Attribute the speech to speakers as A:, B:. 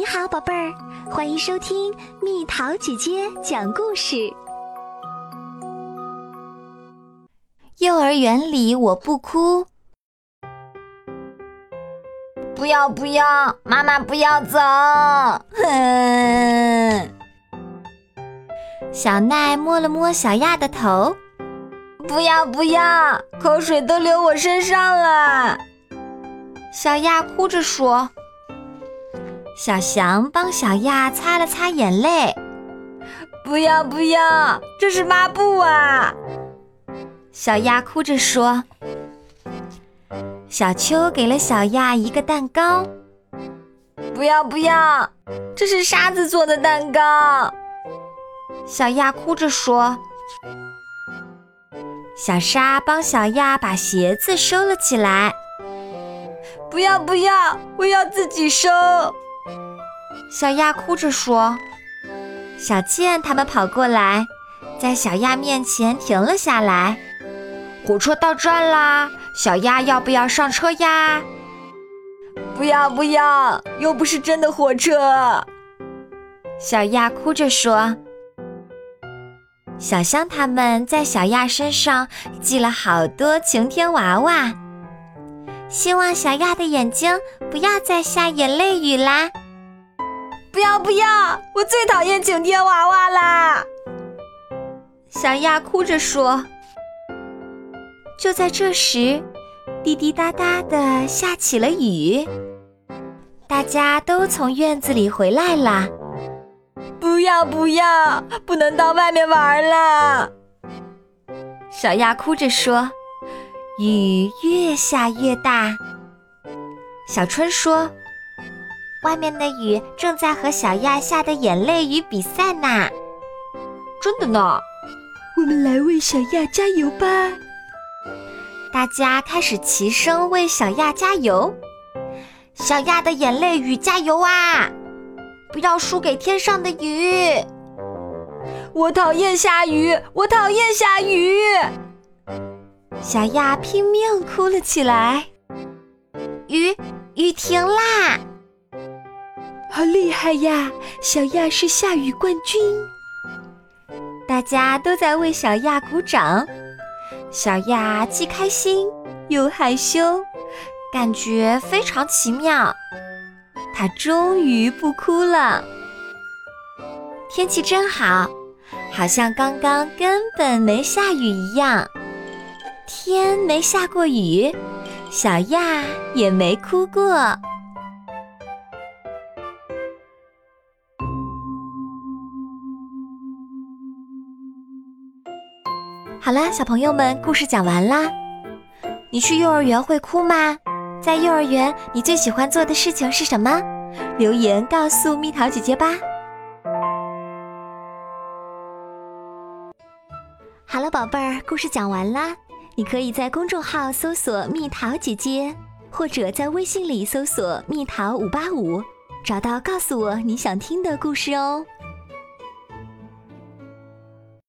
A: 你好，宝贝儿，欢迎收听蜜桃姐姐讲故事。
B: 幼儿园里我不哭，
C: 不要不要，妈妈不要走！
B: 哼。小奈摸了摸小亚的头，
C: 不要不要，口水都流我身上了。
B: 小亚哭着说。小翔帮小亚擦了擦眼泪，
C: 不要不要，这是抹布啊！
B: 小亚哭着说。小秋给了小亚一个蛋糕，
C: 不要不要，这是沙子做的蛋糕。
B: 小亚哭着说。小沙帮小亚把鞋子收了起来，
C: 不要不要，我要自己收。
B: 小亚哭着说：“小健他们跑过来，在小亚面前停了下来。火车到站啦，小亚要不要上车呀？”“
C: 不要不要，又不是真的火车。”
B: 小亚哭着说。小香他们在小亚身上系了好多晴天娃娃，希望小亚的眼睛不要再下眼泪雨啦。
C: 不要不要！我最讨厌晴天娃娃啦！
B: 小亚哭着说。就在这时，滴滴答答的下起了雨，大家都从院子里回来了。
C: 不要不要！不能到外面玩了！
B: 小亚哭着说。雨越下越大。小春说。外面的雨正在和小亚下的眼泪雨比赛呢，
C: 真的呢！
D: 我们来为小亚加油吧！
B: 大家开始齐声为小亚加油。小亚的眼泪雨加油啊！不要输给天上的雨！
C: 我讨厌下雨，我讨厌下雨！
B: 小亚拼命哭了起来。雨雨停啦！
D: 好厉害呀！小亚是下雨冠军，
B: 大家都在为小亚鼓掌。小亚既开心又害羞，感觉非常奇妙。她终于不哭了。天气真好，好像刚刚根本没下雨一样。天没下过雨，小亚也没哭过。好啦，小朋友们，故事讲完啦。你去幼儿园会哭吗？在幼儿园，你最喜欢做的事情是什么？留言告诉蜜桃姐姐吧。
A: 好了，宝贝儿，故事讲完啦。你可以在公众号搜索“蜜桃姐姐”，或者在微信里搜索“蜜桃五八五”，找到告诉我你想听的故事哦。